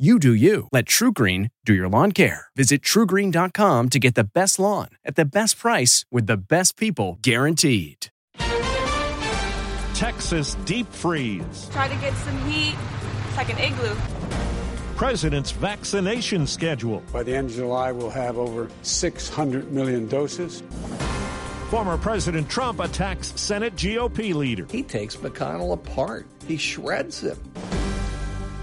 You do you. Let TruGreen do your lawn care. Visit trugreen.com to get the best lawn at the best price with the best people guaranteed. Texas deep freeze. Try to get some heat. It's like an igloo. President's vaccination schedule. By the end of July, we'll have over 600 million doses. Former President Trump attacks Senate GOP leader. He takes McConnell apart. He shreds him.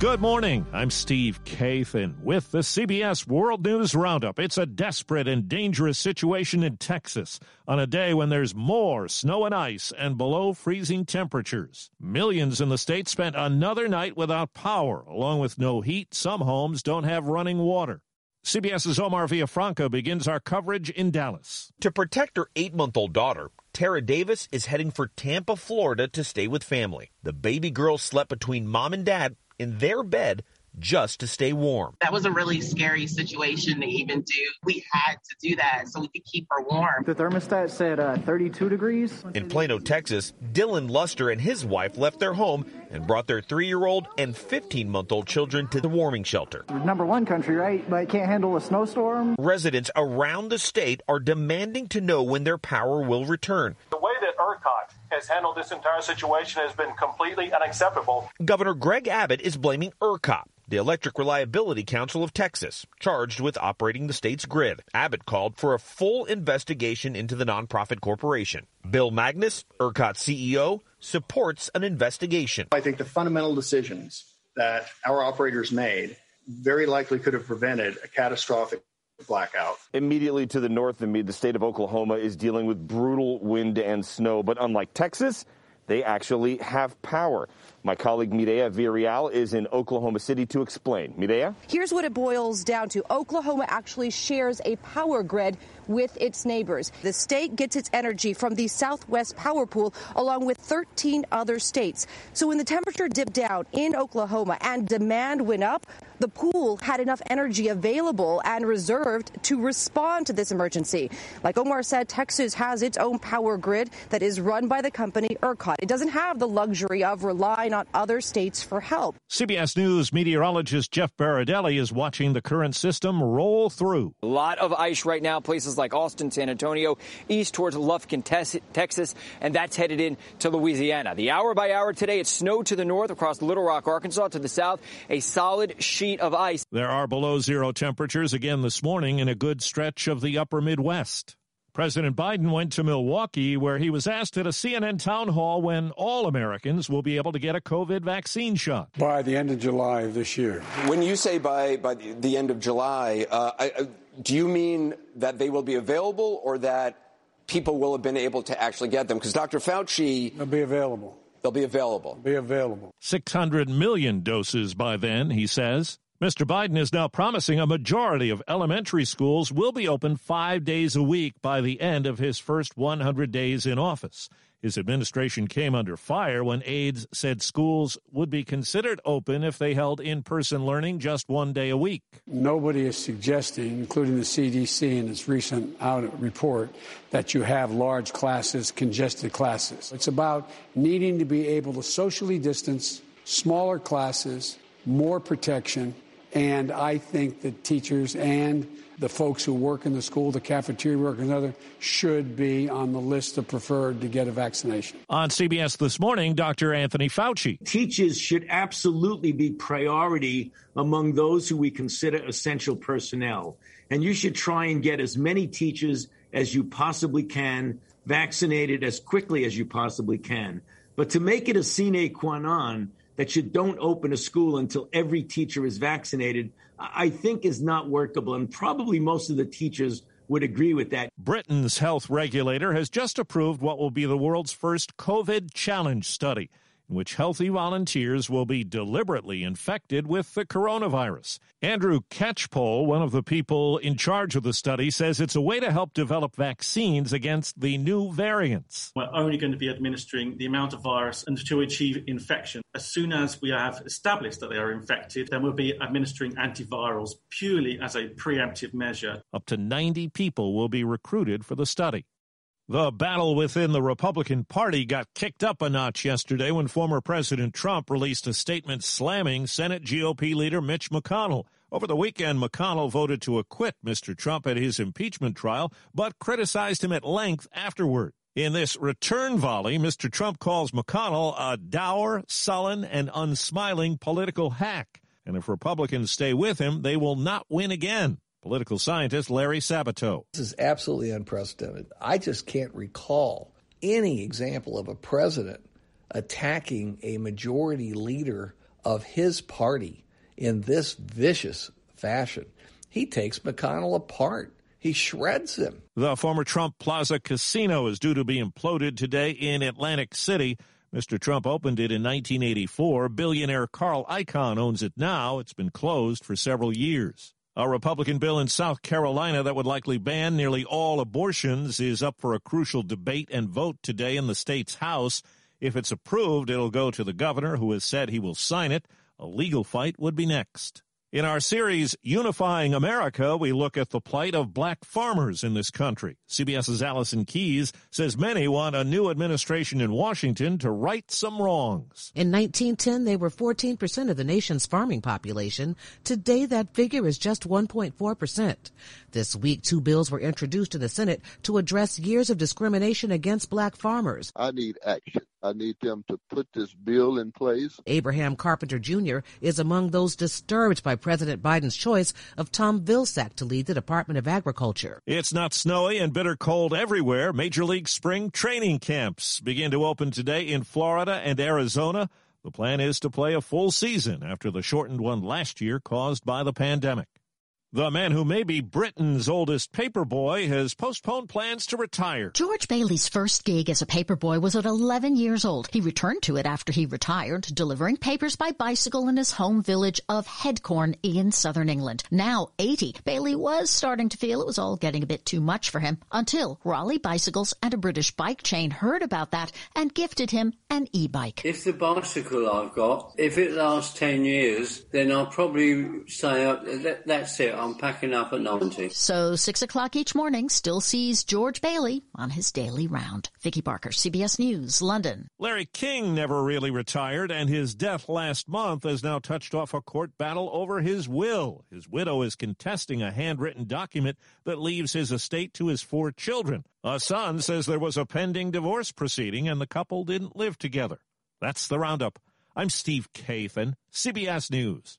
Good morning. I'm Steve Kathan with the CBS World News Roundup. It's a desperate and dangerous situation in Texas on a day when there's more snow and ice and below freezing temperatures. Millions in the state spent another night without power, along with no heat. Some homes don't have running water. CBS's Omar Villafranca begins our coverage in Dallas. To protect her eight month old daughter, Tara Davis is heading for Tampa, Florida to stay with family. The baby girl slept between mom and dad in their bed just to stay warm. That was a really scary situation to even do. We had to do that so we could keep her warm. The thermostat said uh, 32 degrees. In Plano, Texas, Dylan Luster and his wife left their home and brought their three year old and 15 month old children to the warming shelter. Number one country, right? But can't handle a snowstorm. Residents around the state are demanding to know when their power will return. The way that ERCOT has handled this entire situation has been completely unacceptable. Governor Greg Abbott is blaming ERCOT the Electric Reliability Council of Texas, charged with operating the state's grid. Abbott called for a full investigation into the nonprofit corporation. Bill Magness, ERCOT CEO, supports an investigation. I think the fundamental decisions that our operators made very likely could have prevented a catastrophic blackout. Immediately to the north of me, the state of Oklahoma is dealing with brutal wind and snow, but unlike Texas, they actually have power. My colleague Mireya Villarreal is in Oklahoma City to explain. Mireya? Here's what it boils down to. Oklahoma actually shares a power grid with its neighbors. The state gets its energy from the Southwest Power Pool along with 13 other states. So when the temperature dipped down in Oklahoma and demand went up, the pool had enough energy available and reserved to respond to this emergency. Like Omar said, Texas has its own power grid that is run by the company ERCOT. It doesn't have the luxury of relying on other states for help. CBS News meteorologist Jeff Berardelli is watching the current system roll through. A lot of ice right now, places like Austin, San Antonio, east towards Lufkin, Texas, and that's headed in to Louisiana. The hour by hour today, it's snow to the north across Little Rock, Arkansas. To the south, a solid sheet of ice. There are below zero temperatures again this morning in a good stretch of the upper Midwest. President Biden went to Milwaukee, where he was asked at a CNN town hall when all Americans will be able to get a COVID vaccine shot. By the end of July of this year. When you say by, by the end of July, uh, I, do you mean that they will be available or that people will have been able to actually get them? Because Dr. Fauci. They'll be available. They'll be available. They'll be available. 600 million doses by then, he says. Mr. Biden is now promising a majority of elementary schools will be open five days a week by the end of his first 100 days in office. His administration came under fire when aides said schools would be considered open if they held in person learning just one day a week. Nobody is suggesting, including the CDC in its recent audit report, that you have large classes, congested classes. It's about needing to be able to socially distance, smaller classes, more protection, and I think that teachers and the folks who work in the school, the cafeteria workers, and other, should be on the list of preferred to get a vaccination. On CBS this morning, Dr. Anthony Fauci. Teachers should absolutely be priority among those who we consider essential personnel. And you should try and get as many teachers as you possibly can vaccinated as quickly as you possibly can. But to make it a sine qua non, that you don't open a school until every teacher is vaccinated, I think is not workable. And probably most of the teachers would agree with that. Britain's health regulator has just approved what will be the world's first COVID challenge study in which healthy volunteers will be deliberately infected with the coronavirus. Andrew Catchpole, one of the people in charge of the study, says it's a way to help develop vaccines against the new variants. We're only going to be administering the amount of virus and to achieve infection. As soon as we have established that they are infected, then we'll be administering antivirals purely as a preemptive measure. Up to 90 people will be recruited for the study. The battle within the Republican Party got kicked up a notch yesterday when former President Trump released a statement slamming Senate GOP leader Mitch McConnell. Over the weekend, McConnell voted to acquit Mr. Trump at his impeachment trial, but criticized him at length afterward. In this return volley, Mr. Trump calls McConnell a dour, sullen, and unsmiling political hack. And if Republicans stay with him, they will not win again. Political scientist Larry Sabato. This is absolutely unprecedented. I just can't recall any example of a president attacking a majority leader of his party in this vicious fashion. He takes McConnell apart. He shreds him. The former Trump Plaza Casino is due to be imploded today in Atlantic City. Mr. Trump opened it in 1984. Billionaire Carl Icahn owns it now. It's been closed for several years. A Republican bill in South Carolina that would likely ban nearly all abortions is up for a crucial debate and vote today in the state's House. If it's approved, it'll go to the governor, who has said he will sign it. A legal fight would be next. In our series, Unifying America, we look at the plight of black farmers in this country. CBS's Allison Keyes says many want a new administration in Washington to right some wrongs. In 1910, they were 14% of the nation's farming population. Today, that figure is just 1.4%. This week, two bills were introduced in the Senate to address years of discrimination against black farmers. I need action. I need them to put this bill in place. Abraham Carpenter Jr. is among those disturbed by President Biden's choice of Tom Vilsack to lead the Department of Agriculture. It's not snowy and bitter cold everywhere. Major League spring training camps begin to open today in Florida and Arizona. The plan is to play a full season after the shortened one last year caused by the pandemic. The man who may be Britain's oldest paperboy has postponed plans to retire. George Bailey's first gig as a paperboy was at 11 years old. He returned to it after he retired, delivering papers by bicycle in his home village of Headcorn in southern England. Now 80, Bailey was starting to feel it was all getting a bit too much for him until Raleigh Bicycles and a British bike chain heard about that and gifted him an e-bike. If the bicycle I've got, if it lasts 10 years, then I'll probably say, uh, that's it. I'm packing up at 90. So, 6 o'clock each morning still sees George Bailey on his daily round. Vicky Barker, CBS News, London. Larry King never really retired, and his death last month has now touched off a court battle over his will. His widow is contesting a handwritten document that leaves his estate to his four children. A son says there was a pending divorce proceeding and the couple didn't live together. That's the roundup. I'm Steve Kathan, CBS News.